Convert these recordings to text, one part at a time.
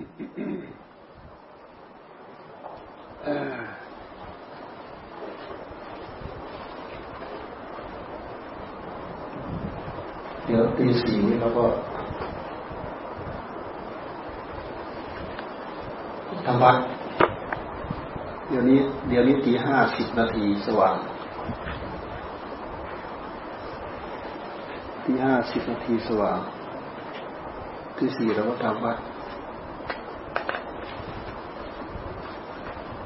เดี๋ยวตีสี่นี้เราก็ทำวัดเดี๋ยวนี้ เดี๋ยวนี้ตีห้าสิบนาทีสว่างตีห้าสิบนาทีสว่างที่สี่เราก็ทำวัด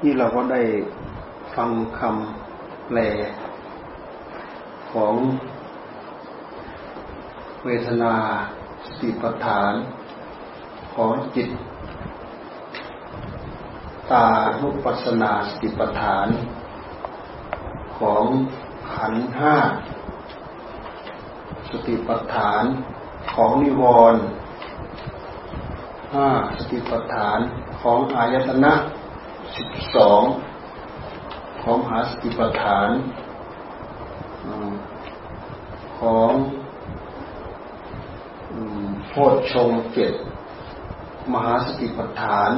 นี่เราก็ได้ฟังคำแปลของเวทนาสติปัฏฐานของจิต ตานุปัสนาสติปัฏฐาน ของขันห้าสติปัฏฐานของนิวรณ์ห้าสติปัฏฐานของอายตนะ สิบสองของหาสติปัฏฐานของโพชฌงเจ็ดมหาสติปัฏฐาน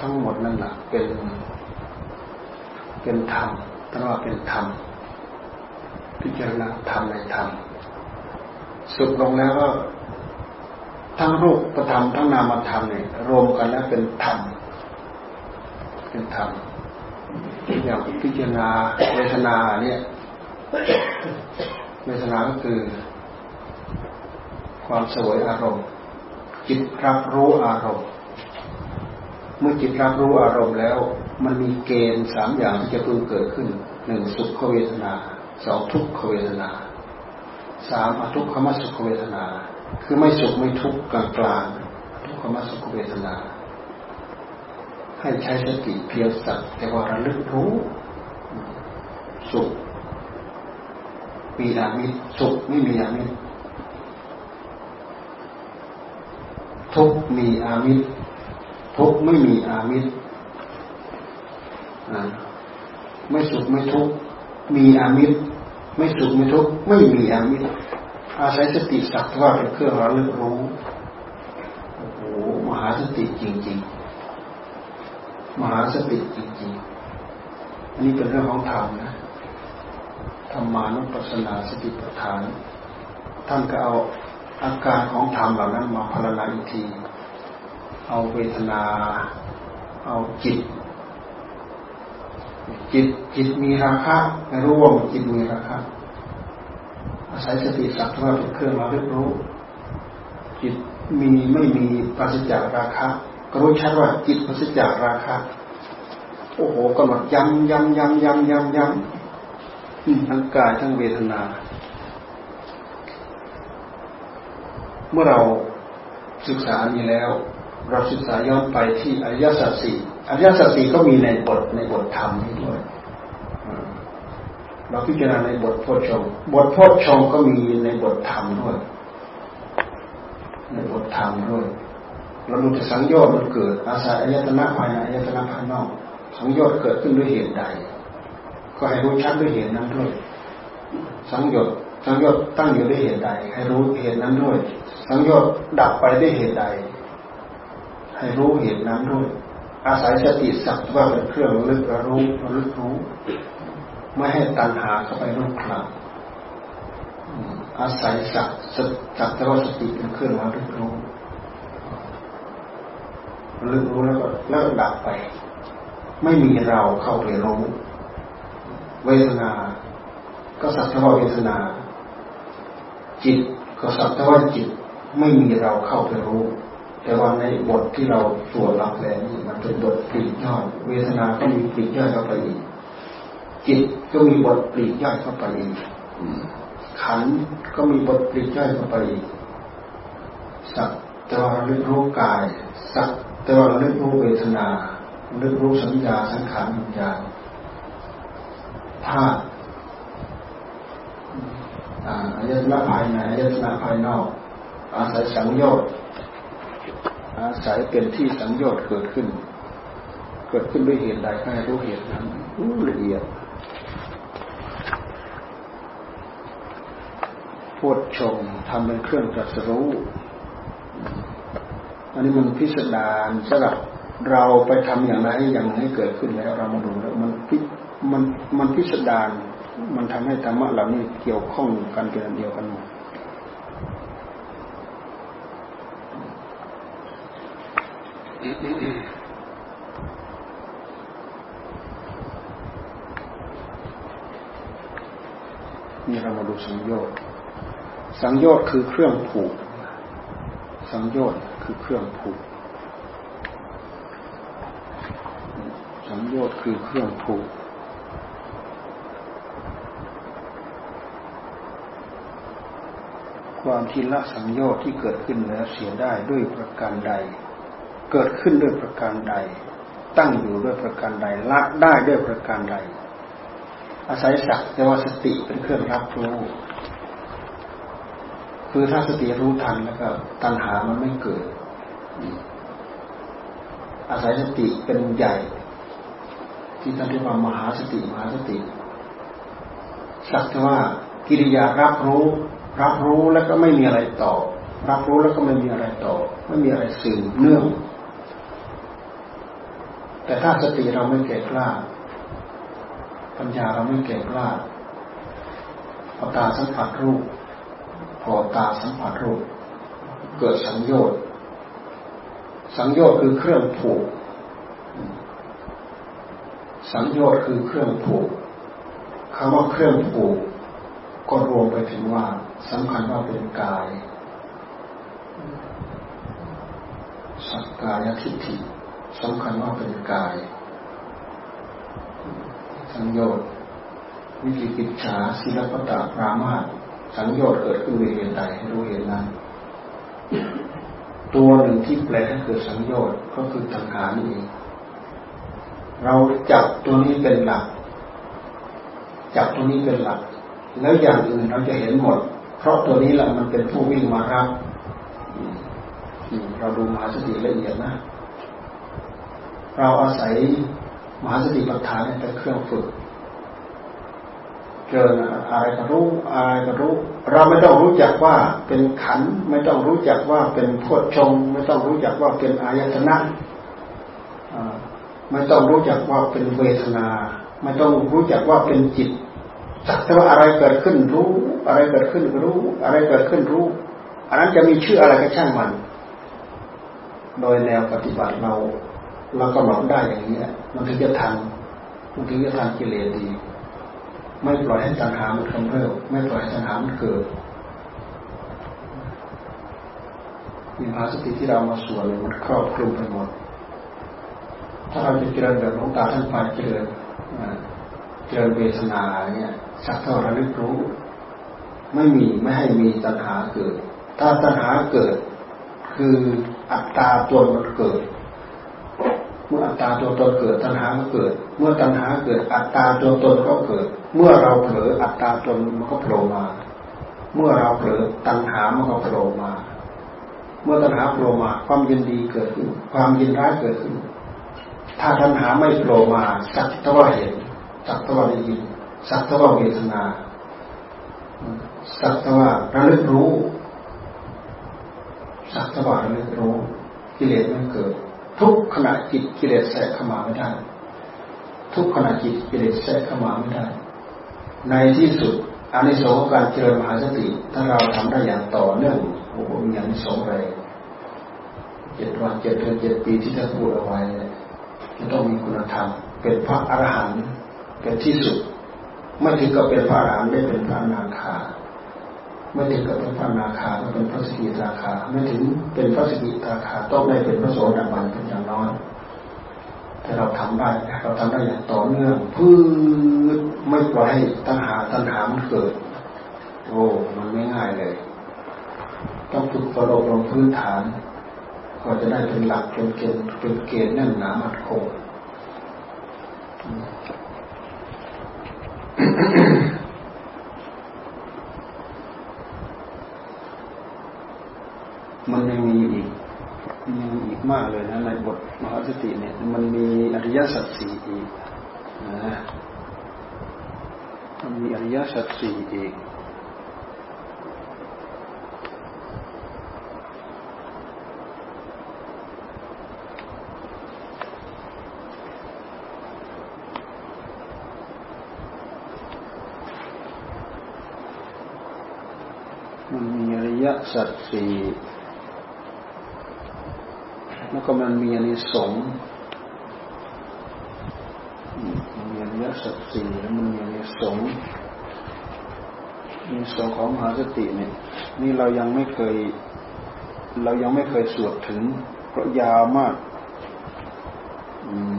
ทั้งหมดนั่นแหละเป็น เป็นธรรมถ้าว่าเป็นธรรม พิจารณาธรรมในธรรมสุดลงแล้วก็ ทั้งรูปประธรรมทั้งนามธรรมเนี่ยรวมกันแล้วเป็นธรรม เป็นธรรมอย่างพิจารณาเวทนาเนี่ยเวทนาก็คือ ความสวยอารมณ์ จิตรับรู้อารมณ์ เมื่อจิตรับรู้อารมณ์แล้ว มันมีเกณฑ์สามอย่างที่จะพึงเกิดขึ้นหนึ่งสุขเวทนาสองทุกขเวทนาสามอทุกขมสุขเวทนา คือไม่สุขไม่ทุกข์กลางกลางทุกขมสุขเวทนา ให้ใช้สติเพียงสักแต่ว่าระลึกรู้สุขมีอามิตสุขไม่มีอามิตทุกมีอามิตรทุกไม่มีอามิตรไม่สุขไม่ทุกข์มีอามิตรไม่สุขไม่ทุกข์ไม่มีอามิตร อาศัยสติสักว่าเป็นเครื่องระลึกรู้โอ้โหมหาสติจริง ๆ มหาสติจริงๆ อันนี้เป็นเรื่องของธรรมนะธรรมานุปัสสนาสติปัฏฐาน ท่านก็เอาอาการของธรรมเหล่านั้นมาพารณาอีกที เอาเวทนา เอาจิต จิตจิตมีราคะในรู้ว่าจิตมีราคะ อาศัยสติสักว่าเป็นเครื่องมาเรียรู้ จิตมีไม่มีปัสจากราคะก็รู้ชัดว่าจิตปัสจากราคะโอ้โหกำหนดย้ำย้ำย้ำย้ำย้ำย้ำทั้งกายทั้งเวทนา เมื่อเราศึกษานี้แล้ว เราศึกษาย้อนไปที่อริยสัจสี่อริยสัจสี่ก็มีในบทในบทธรรมนี้ด้วย เราพิจารณาในบทโพชงบทโพชงก็มีในบทธรรมด้วย ในบทธรรมด้วยเราดูแต่สังโยชน์มันเกิด อาศัยอายตนะภายในอายตนะภายนอก สังโยชน์เกิดขึ้นด้วยเหตุใด ก็ให้รู้ชัดด้วยเหตุนั้นด้วย สังโยชน์สังโยชน์ตั้งอยู่ด้วยเหตุใด ให้รู้เหตุนั้นด้วย สังโยชน์ดับไปด้วยเหตุใด ให้รู้เหตุนั้นด้วย อาศัยสติสักว่าเป็นเครื่องลึกรู้ลึกรู้ ไม่ให้ตัณหาเข้าไปรุกคลำอาศัยสักสักแต่ว่าสติเป็นเครื่องลึกรู้ลึกรู้แล้วก็เลิกดับไป ไม่มีเราเข้าไปรู้ เวทนา ก็สักแต่ว่าเวทนา จิตก็สักแต่ว่าจิต ไม่มีเราเข้าไปรู้แต่ว่าในบทที่เราสวดรับแล้วนี่มันเป็นบทปลีกย่อยเวทนาก็มีปลีกย่อยเข้าไปอีก จิตก็มีบทปลีกย่อยเข้าไปอีกขันก็มีบทปลีกย่อยเข้าไปอีกสักแต่ว่าเรื่องรู้กายสักแต่ว่าเรื่องรู้เวทนาเรื่องรู้สัญญาสังขารวิญญาณธาตุอายตนะภายในอายตนะภายนอก อาศัยสังโยชน์อาศัยเป็นที่สังโยชน์เกิดขึ้น เกิดขึ้นด้วยเหตุใดก็ให้รู้เหตุนั้นละเอียด พูดชมทำเป็นเครื่องตรัสรู้ อันนี้มันพิสดารสำหรับเราไปทำอย่างไรอย่างให้เกิดขึ้นแล้วเรามาดูแล้วมันพิมันมันพิสดารมันทำให้ธรรมะเหล่านี้เกี่ยวข้องกันเป็นอันเดียวกันหมดนี่เรามาดูสังโยชน์ สังโยชน์คือเครื่องผูก สังโยชน์คือเครื่องผูก สังโยชน์คือเครื่องผูก ความที่ละสังโยชน์ที่เกิดขึ้นแล้วเสียได้ด้วยประการใด เกิดขึ้นด้วยประการใด ตั้งอยู่ด้วยประการใด ละได้ด้วยประการใด อาศัยสักแต่ว่าสติเป็นเครื่องรับรู้ คือถ้าสติรู้ทันแล้วก็ตัณหามันไม่เกิด อาศัยสติเป็นใหญ่ ที่ท่านเรียกว่ามหาสติมหาสติสักแต่ว่ากิริยารับรู้ รับรู้แล้วก็ไม่มีอะไรต่อ รับรู้แล้วก็ไม่มีอะไรต่อ ไม่มีอะไรสืบเนื่อง แต่ถ้าสติเราไม่แก่กล้า ปัญญาเราไม่แก่กล้าเอาตาสัมผัสรูป พอตาสัมผัสรูปเกิดสังโยชน์ สังโยชน์คือเครื่องผูก สังโยชน์คือเครื่องผูกคำว่าเครื่องผูก ก็รวมไปถึงว่าสำคัญว่าเป็นกาย สักกายทิฏฐิสำคัญว่าเป็นกาย สังโยชน์วิจิกิจฉาศิลปตาปรามาส สังโยชน์เกิดขึ้นด้วยเหตุใดให้รู้เหตุนั้นตัวหนึ่งที่แปลให้เกิดสังโยชน์ก็คือตัณหานี่เองเราจับตัวนี้เป็นหลัก จับตัวนี้เป็นหลัก แล้วอย่างอื่นเราจะเห็นหมด เพราะตัวนี้แหละมันเป็นผู้วิ่งมารับเราดูมหาสติละเอียดนะ เราอาศัยมหาสติปัฏฐานเป็นเครื่องฝึก เจออะไรก็รู้อะไรก็รู้ เราไม่ต้องรู้จักว่าเป็นขัน ไม่ต้องรู้จักว่าเป็นพวดชง ไม่ต้องรู้จักว่าเป็นอายตนะไม่ต้องรู้จักว่าเป็นเวทนา ไม่ต้องรู้จักว่าเป็นจิตสักแต่ว่าอะไรเกิดขึ้นรู้ อะไรเกิดขึ้นรู้ อะไรเกิดขึ้นรู้ อันนั้นจะมีชื่ออะไรก็ช่างมัน โดยแนวปฏิบัติเราเราก็หลอกได้อย่างนี้มันถึงจะทันมันถึงจะทันกิเลสดี ไม่ปล่อยให้ตัณหามันกำเริบไม่ปล่อยให้ตัณหามันเกิดมีภาสติที่เรามาสวนมันครอบคลุมไปหมด ถ้าเราจะเจริญแบบหลวงตาท่านไปเจริญเจริญเวทนาเนี่ยสักเท่าระลึกรู้ ไม่มีไม่ให้มีตัณหาเกิด ถ้าตัณหาเกิด คืออัตตาตัวมันเกิด เมื่ออัตตาตัวตนเกิดตัณหามก็เกิด เมื่อตัณหาเกิดอัตตาตัวตนก็เกิด เมื่อเราเผลออัตตาตนมันก็โผล่มา เมื่อเราเผลอตัณหามันก็โผล่มา เมื่อตัณหาโผล่มาความยินดีเกิดขึ้น ความยินร้ายเกิดขึ้น ถ้าตัณหาไม่โผล่มาสักตะว่าเห็นสักตะว่าได้ยินสักตะว่าเวทนาสักตะว่าระลึกรู้สักตะว่าระลึกรู้กิเลสไม่เกิด ทุกขณะจิตกิเลสแทรกเข้ามาไม่ได้ ทุกขณะจิตกิเลสแทรกเข้ามาไม่ได้ ในที่สุดอานิสงส์การเจริญมหาสติ ถ้าเราทำได้อย่างต่อเนื่องโอ้โหมีอานิสงส์แรงเจ็ดวันเจ็ดเดือนเจ็ดปีที่ท่านพูดเอาไว้จะต้องมีคุณธรรม เป็นพระอรหันต์เป็นที่สุดไม่ถึงกับเป็นพระอรหันต์ได้เป็นพระนาคาไม่ถึงกับเป็นพระนาคาก็เป็นพระสกิทาคาไม่ถึงเป็นพระสกิทาคาต้องได้เป็นพระโสดาบันเป็นอย่างน้อย แต่เราทำได้เราทำได้อย่างต่อเนื่องพื้นไม่ปล่อยให้ตัณหาตัณหามันเกิด โอ้มันไม่ง่ายเลย ต้องฝึกฝนอบรมพื้นฐานก็จะได้เป็นหลักเป็นเกณฑ์เป็นเกณฑ์แน่นหนามั่นคง มากเลยนะในบทมหาสติเนี่ย มันมีอริยสัจสี่อีกนะมันมีอริยสัจสี่อีกมันมีอริยสัจสี่ แล้วก็มันมีอนิสงส์มีอริยสัจสี่แล้วมันมีอนิสงส์มีสองของมหาสติเนี่ย นี่เรายังไม่เคย เรายังไม่เคยสวดถึงเพราะยาวมาก อืม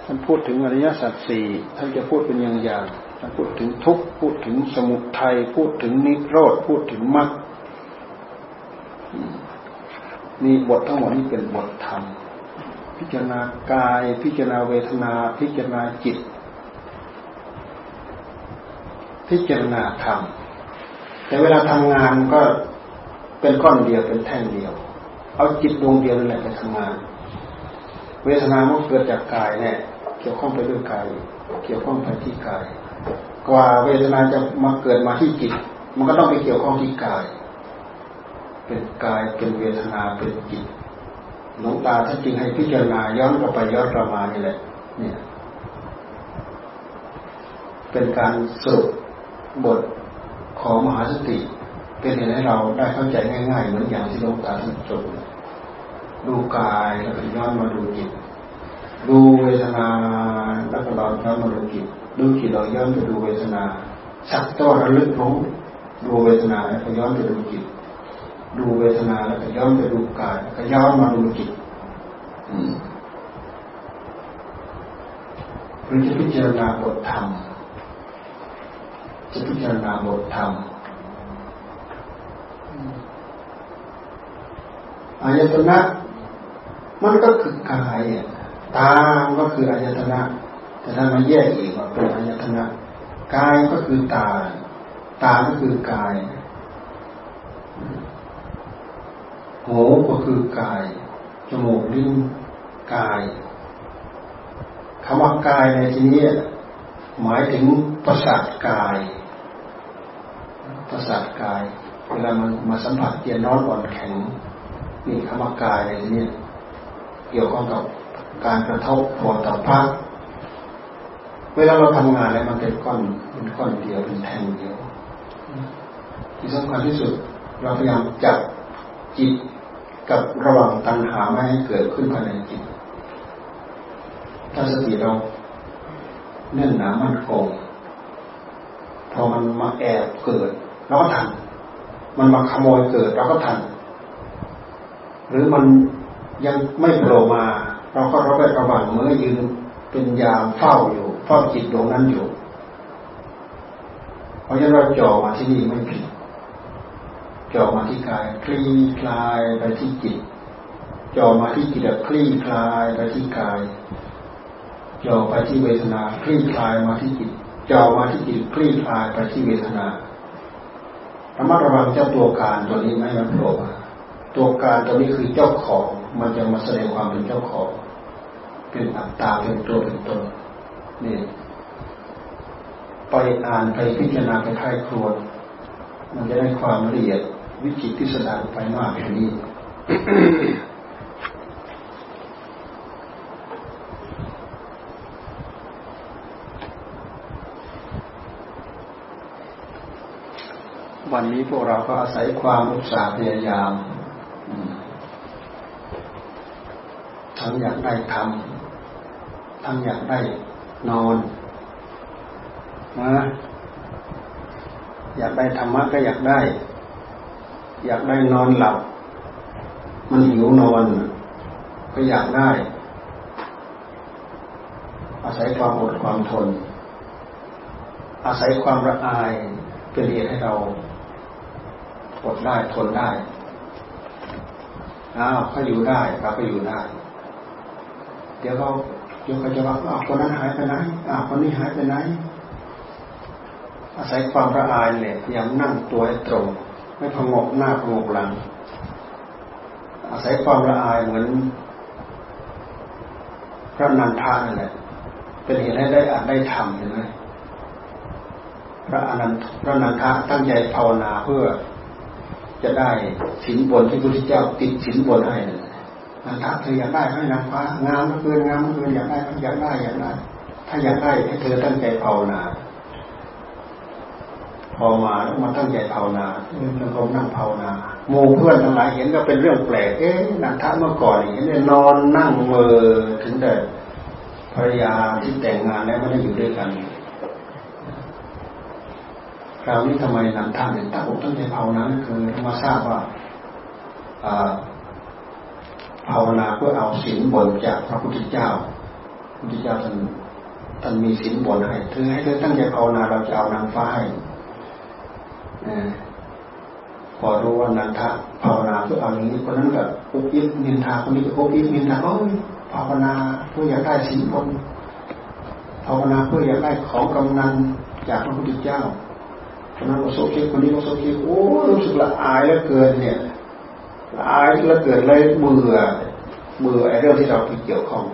ท่านพูดถึงอริยสัจสี่ท่านจะพูดเป็นอย่างอย่างท่านพูดถึงทุกข์พูดถึงสมุทัยพูดถึงนิโรธพูดถึงมรรคนี่บททั้งหมดนี้เป็นบทธรรม พิจารณากาย พิจารณาเวทนา พิจารณาจิต พิจารณาธรรม แต่เวลาทำงานก็เป็นก้อนเดียวเป็นแท่งเดียว เอาจิตดวงเดียวนั่นแหละไปทำงาน เวทนามันเกิดจากกายเนี่ย เกี่ยวข้องไปด้วยกาย เกี่ยวข้องไปที่กาย กว่าเวทนาจะมาเกิดมาที่จิต มันก็ต้องไปเกี่ยวข้องที่กาย เป็นกายเป็นเวทนาเป็นจิตหลวงตาท่านจึงให้พิจารณาย้อนกลับไปย้อนกลับมานี่แหละ เนี่ย เป็นการสรุปบทของมหาสติ เป็นเหตุให้เราได้เข้าใจง่ายๆ เหมือนอย่างที่หลวงตาท่านจบดูกายแล้วก็ย้อนมาดูจิต ดูเวทนาแล้วก็เราย้อนมาดูจิตดูจิตเราย้อนไปดูเวทนาสักตัวระลึกรู้ดูเวทนาแล้วก็ย้อนไปดูจิตดูเวทนาแล้วก็ย้อนไปดูกายก็ย้อนมาดูจิตหรือจะพิจารณาบทธรรมจะพิจารณาบทธรรมอายตนะมันก็คือกายอะ ตาก็คืออายตนะ แต่ถ้ามาแยกอีกว่าเป็นอายตนะกายก็คือตา ตาก็คือกายหูก็คือกาย จมูกลิ้นกายคำว่ากายในที่นี้หมายถึงประสาทกาย ประสาทกายเวลามันมาสัมผัสเย็นร้อนอ่อนแข็งนี่คำว่ากายในที่นี้เกี่ยวข้องกับ การกระทบผลต่อพระเวลาเราทำงานแล้วมันเป็นก้อนเป็นก้อนเดียวเป็นแท่งเดียวที่สำคัญที่สุด เราพยายามจับจิตกับระหว่างตัณหาไม่ให้เกิดขึ้นภายในจิต ถ้าสติเราเน่นหนามั่นคงพอมันมาแอบเกิดเราก็ทัน มันมาขโมยเกิดเราก็ทัน หรือมันยังไม่โผล่มา เราก็ระแวดระวังเมื่อยืนเป็นยามเฝ้าอยู่เฝ้าจิตดวงนั้นอยู่ เพราะฉะนั้นเราจ่อมาที่นี่ไม่ผิดจ่อมาที่กายคลี่คลายไปที่จิตจ่อมาที่จิตคลี่คลายไปที่กายจ่อไปที่เวทนาคลี่คลายมาที่จิตจ่อมาที่จิตคลี่คลายไปที่เวทนาระมัดระวังเจ้าตัวการตัวนี้ไม่มันโผล่มาตัวการตัวนี้คือเจ้าของมันจะมาแสดงความเป็นเจ้าของ เป็นอัตตาเป็นตัวเป็นตนนี่ไปอ่านไปพิจารณาไปไข้ครวญมันจะได้ความละเอียดวิจิตที่สดารไปมากอย่านี้วันนี้พวกเราก็อาศัยความอุตสาห์พยายามทั้งอยากได้ทำ ทั้งอยากได้นอนนะอยากได้ธรรมะก็อยากได้ อยากได้นอนหลับ มันหิวนอน ก็อยากได้ อาศัยความอดความทน อาศัยความระอายเป็นเหตุให้เราอดได้ทนได้อ้าวเขาอยู่ได้เราก็อยู่ได้ เดี๋ยวเขา โยมก็จะว่าอ้าวคนนั้นหายไปไหนอ้าวคนนี้หายไปไหน อาศัยความระอายเนี่ยพยายามนั่งตัวให้ตรง ไม่พงกหน้าพงกหลัง อาศัยความละอายเหมือนพระนันทานั่นแหละเป็นเหตุให้ได้อาจได้ทำเห็นไหมพระอนันพระนันทะตั้งใจภาวนาเพื่อจะได้สินบนที่พระพุทธเจ้าติดสินบนให้นัน ทะเธออยากได้ให้นางฟ้างามเกินงามเกินอยากได้อยากได้อยากได้ ถ้าอยากได้ให้เธอตั้งใจภาวนาพอมาแล้วมาตั้งใจภาวนาเดินจงกรมนั่งภาวนาโม่เพื่อนทั้งหลายเห็นก็เป็นเรื่องแปลก เอ๊ะนันทะเมื่อก่อนเห็นเนี่ยนอนนั่งเมอถึงแต่ภรรยาที่แต่งงานแล้วไม่ได้อยู่ด้วยกันคราวนี้ทำไมนันทะถึงตั้งอกตั้งใจภาวนาคือมาทราบว่า ภาวนาเพื่อเอาสินบนจากพระพุทธเจ้าพระพุทธเจ้าท่านท่านมีสินบนให้เธอให้เธอตั้งใจภาวนาเราจะเอานางฟ้าให้พอรู้ว่านันทะภาวนาเพื่อเอาอย่างนี้คนนั้นก็อุบยิบนินทาคนนี้ก็อุบยิบนินทาโอ้ยภาวนาเพื่ออยากได้สินบนภาวนาเพื่ออยากได้ของกำนันจากพระพุทธเจ้าคนนั้นก็โซคิคนนี้ก็โซคิโอ้รู้สึกละอายแล้วเกินเนี่ย อายแล้วเกิดเลยเบื่อเบื่อไอ้เรื่องที่เราไปเกี่ยวข้อง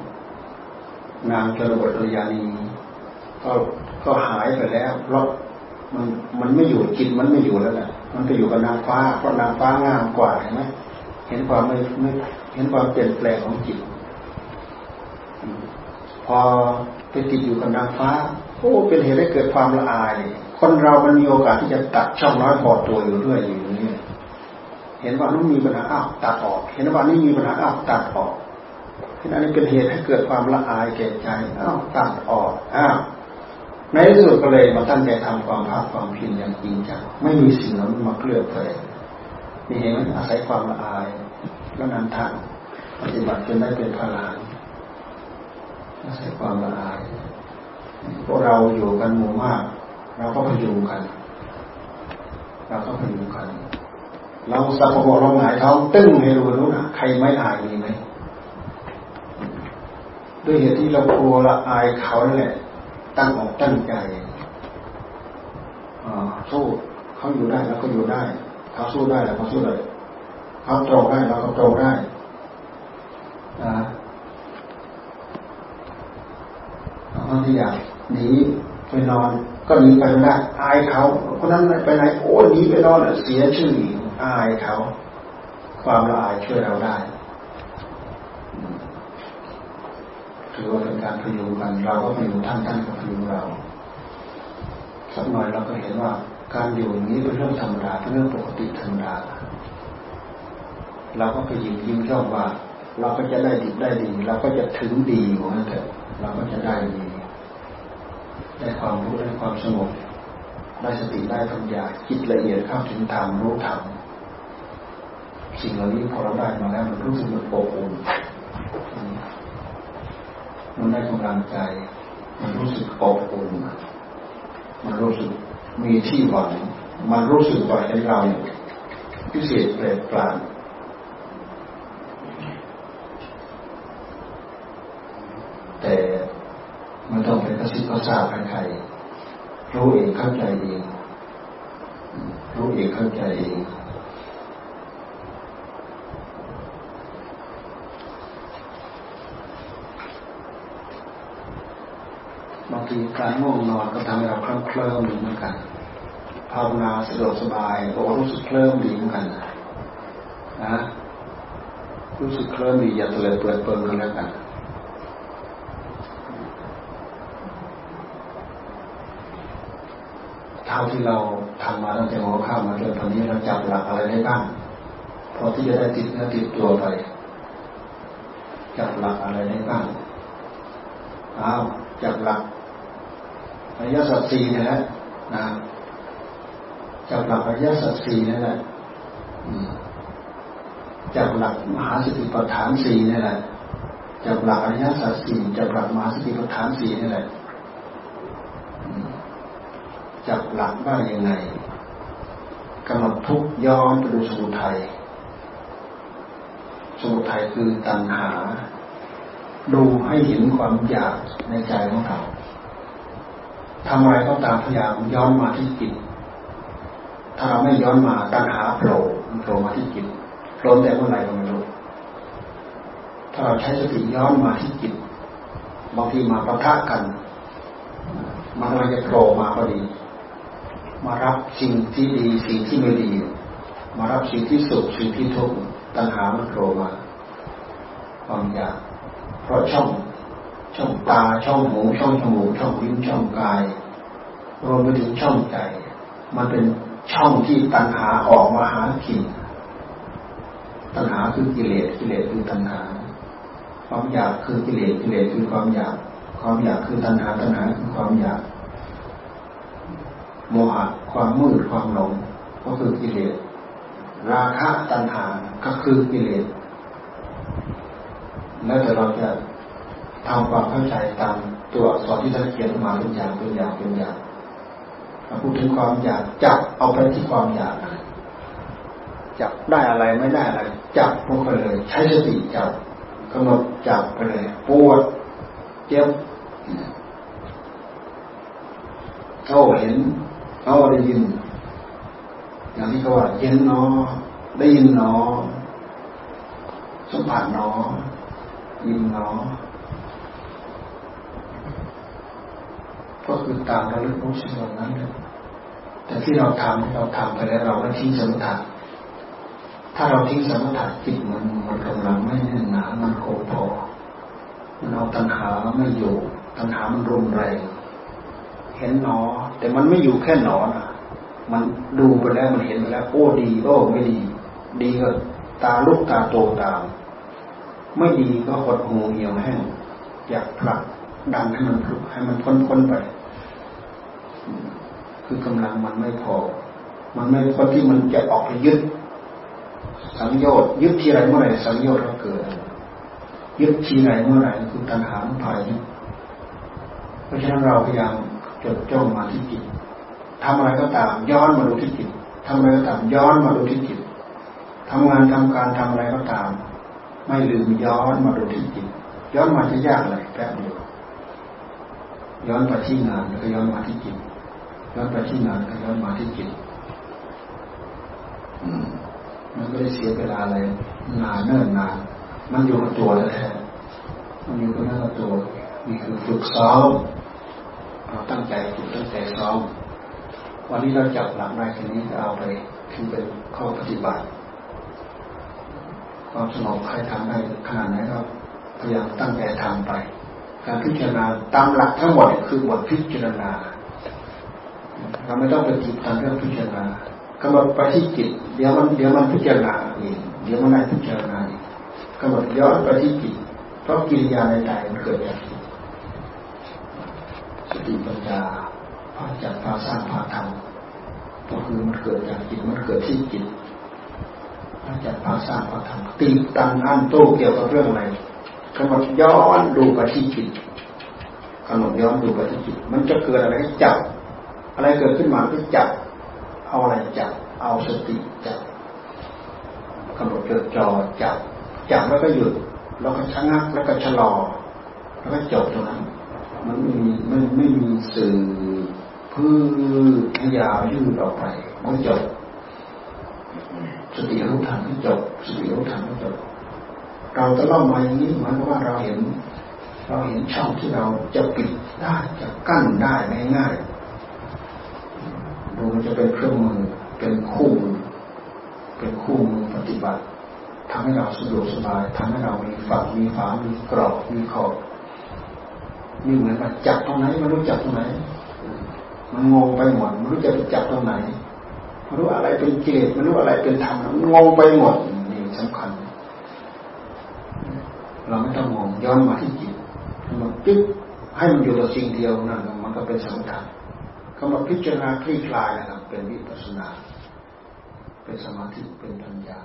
นางจรบทริยานีก็ก็หายไปแล้วเพราะมันมันไม่อยู่จิตมันไม่อยู่แล้วแหละมันไปอยู่กับนางฟ้าเพราะนางฟ้างามกว่าเห็นไหมเห็นความไม่ไม่เห็นความเปลี่ยนแปลงของจิต พอไปติดอยู่กับนางฟ้าโอ้เป็นเหตุให้เกิดความละอาย คนเรามันมีโอกาสที่จะตัดช่องน้อยพอตัวอยู่ด้วยอยู่นี่ เห็นว่านู้นมีปัญหาอ้าวตัดออก เห็นว่านี่มีปัญหาอ้าวตัดออกเห็นอันนี้เป็นเหตุให้เกิดความละอายแก่ใจอ้าวตัดออกอ้าวในที่สุดก็เลยมาตั้งใจทำความภาคความเพียรอย่างจริงจังไม่มีสิ่งนั้นมาเคลือนแปลนี่เห็นไหมอาศัยความละอายแล้วนันทางปฏิบัติจนได้เป็นพลานอาศัยความละอายพวกเราอยู่กันหมู่มาก เราก็พยุงกัน เราก็พยุงกัน เราสับปะรดเราหงายท้องตึ้งให้รู้รู้นะใครไม่อายมีไหมด้วยเหตุที่เรากลัวละอายเขาแหละ ตั้งอกตั้งใจสู้เขาอยู่ได้แล้วก็อยู่ได้เขาสู้ได้แล้วก็สู้ได้เขาตรงได้เราก็ตรงได้บางทีอยากหนีไปนอน ก็หนีไปไม่ได้อายเขาคนนั้นไปไหนโอ้หนีไปนอนเสียชื่ออ อายเขา ความละอายช่วยเราได้ถือว่าเป็นการพยุงกัน เราก็พยุงท่านท่านก็พยุงเราสักหน่อยเราก็เห็นว่า การอยู่นี้เป็นเรื่องธรรมดาเป็นเรื่องปกติธรรมดาเราก็ไปยิ้มยิ้มชอบว่า เราก็จะได้ดีได้ดี เราก็จะถึงดีเหมือนเถอะเราก็จะได้ดีได้ความรู้ได้ความสงบได้สติได้ปัญญาคิดละเอียดเข้าถึงธรรมรู้ธรรม สิ่งเหล่านี้พอเราได้มาแล้วมันรู้สึกมันอบอุ่นมันได้กำลังใจ มันรู้สึกอบอุ่นมันรู้สึกมีที่หวังมันรู้สึกว่าเห็นเราพิเศษแปลกปรานแต่ไม่ต้องเป็นกระซิบกระซาบใครรู้เองเข้าใจเองรู้เองเข้าใจเอง บางทีการง่วงนอนก็ทำให้เราเคลิ้มเคลิ้มเหมือนกันภาวนาสะดวกสบายก็รู้สึกเคลิ้มดีเหมือนกันนะรู้สึกเคลิ้มดีอย่าตะเลยเปิดเปิดกันแล้วกันเท่าที่เราทำมาตั้งแต่หัวข้ามาจนตอนนี้เราจับหลักอะไรได้บ้างพอที่จะได้ติดเนื้อติดตัวไปจับหลักอะไรได้บ้างอ้าวจับหลัก อริยสัจสี่นี่แหละนะจับหลักอริยสัจสี่นี่แหละจับหลักมหาสติปัฏฐานสี่นี่แหละจับหลักอริยสัจสี่จับหลักมหาสติปัฏฐานสี่นี่แหละจับหลักได้ยังไงกำหนดทุกย้อนไปดูสมุทัยสมุทัยคือตัณหา ดูให้เห็นความอยากในใจของเรา ทำอะไรก็ตามพยายามย้อนมาที่จิต ถ้าเราไม่ย้อนมาตัณหาโผล่โผล่มาที่จิตโผล่แต่เมื่อไหร่ก็ไม่รู้ ถ้าเราใช้สติย้อนมาที่จิต บางทีมาประทะกัน มันกำลังจะโผล่มาพอดี มารับสิ่งที่ดี สิ่งที่ไม่ดี มารับสิ่งที่สุขสิ่งที่ทุกข์ตัณหามันโผล่มาความอยากเพราะช่อง ช่องตาช่องหูช่องจมูกช่องลิ้นช่องกายรวมไปถึงช่องใจ มันเป็นช่องที่ตัณหาออกมาหากินตัณหาคือกิเลสกิเลสคือตัณหา ความอยากคือกิเลสกิเลสคือความอยาก ความอยากคือตัณหาตัณหาคือความอยากโมหะความมืดความหลงก็คือกิเลสราคะตัณหาก็คือกิเลสแล้วแต่เราจะ ทำความเข้าใจตามตัวอักษรที่ท่านเขียนมาเป็นอย่างเป็นอย่างเป็นอย่างพูดถึงความอยากจับเอาไปที่ความอยากจับได้อะไรไม่ได้อะไร จับลงไปเลย ใช้สติจับกำหนดจับไปเลยปวดเจ็บเขาเห็นเขาได้ยิน อย่างที่เขาว่าเย็นเนอได้ยินเนอสัมผัสเนอยินเนอ ก็คือตามระลึกรู้สิ่งเหล่านั้นแต่ที่เราทำเราทำไปแล้วเราไม่ทิ้งสมถะถ้าเราทิ้งสมถะจิตมันมันกำลังไม่แน่นหนามันโคพอมันเอาตัณหาไม่อยู่ตัณหามันรุนแรงเห็นหนอ แต่มันไม่อยู่แค่หนอนะมันดูไปแล้วมันเห็นไปแล้ว โอ้ดีโอ้ไม่ดี ดีก็ตาลุกตาโตตาม ไม่ดีก็หดหูเหี่ยวแห้งอยากผลักดันให้มันลุกให้มันพ้นพ้นไป คือกำลังมันไม่พอ มันไม่พอที่มันจะออกไปยึด สังโยชน์ยึดที่ไรเมื่อไหร่สังโยชน์ก็เกิด ยึดที่ไหนเมื่อไหร่คือตัณหาพายยึดเพราะฉะนั้นเราพยายามจดจ้องมาที่จิตทำอะไรก็ตามย้อนมาดูที่จิตทำอะไรก็ตามย้อนมาดูที่จิตทำงานทำการทำอะไรก็ตาม ไม่ลืมย้อนมาดูที่จิตย้อนมาจะยากอะไรแป๊บเดียวย้อนไปที่งานแล้วก็ย้อนมาที่จิต ย้อนไปที่งานก็ย้อนมาที่จิตมันไม่ได้เสียเวลาอะไรนานเนิ่นนาน มันอยู่กับตัวแท้มันอยู่กับหน้าตัว นี่คือฝึกซ้อมเราตั้งใจฝึกตั้งใจซ้อม วันนี้เราจับหลักได้ทีนี้เอาไปคือเป็นข้อปฏิบัติ ความสงบใครทำได้ขนาดไหนก็พยายามตั้งใจทำไป การพิจารณาตามหลักทั้งหมดคือบทพิจารณา เราไม่ต้องไปจิตตามเรื่องพิจารณากำหนดไปที่จิตเดี๋ยวมันเดี๋ยวมันพิจารณาเองเดี๋ยวมันได้พิจารณาเองกำหนดย้อนไปที่จิตเพราะกิริยาในใจมันเกิดจากจิตสติปัญญาพาจัดพาสร้างพาทำก็คือมันเกิดจากจิตมันเกิดที่จิตพาจัดพาสร้างพาทำตีตันอันโตเกี่ยวกับเรื่องอะไรกำหนดย้อนดูไปที่จิตกำหนดย้อนดูไปที่จิต มันจะเกิดอะไรจับ อะไรเกิดขึ้นมาก็จับ เอาอะไรจับ เอาสติจับกำหนดจดจ่อจับ จับแล้วก็หยุด แล้วก็ชะงักแล้วก็ชะลอ แล้วก็จบตรงนั้น มันไม่มีไม่ไม่มีสื่อพื้นยาวยืดออกไปมันจบ สติรู้ทันก็จบ สติรู้ทันก็จบ เราจะเล่ามาอย่างนี้หมายความว่าเราเห็น เราเห็นช่องที่เราจะปิดได้จะกั้นได้ง่ายๆ มันจะเป็นเครื่องมือ เป็นคู่มือ เป็นคู่มือปฏิบัติทำให้เราสะดวกสบายทำให้เรามีฝักมีฝามีกรอบ มีขอบนี่เหมือนกับจับตรงไหนไม่รู้จับตรงไหน มันงงไปหมดไม่รู้จะไปจับตรงไหนไม่รู้อะไรเป็นกิเลสไม่รู้อะไรเป็นธรรมมันงงไปหมดนี่สำคัญ เราไม่ต้องมองย้อนมาที่จิตมันปึ๊บให้มันอยู่กับสิ่งเดียวนั่นมันก็เป็นสมถะ คำว่าพิจารณาคลี่คลายนะครับเป็นวิปัสสนา เป็นสมาธิเป็นปัญญา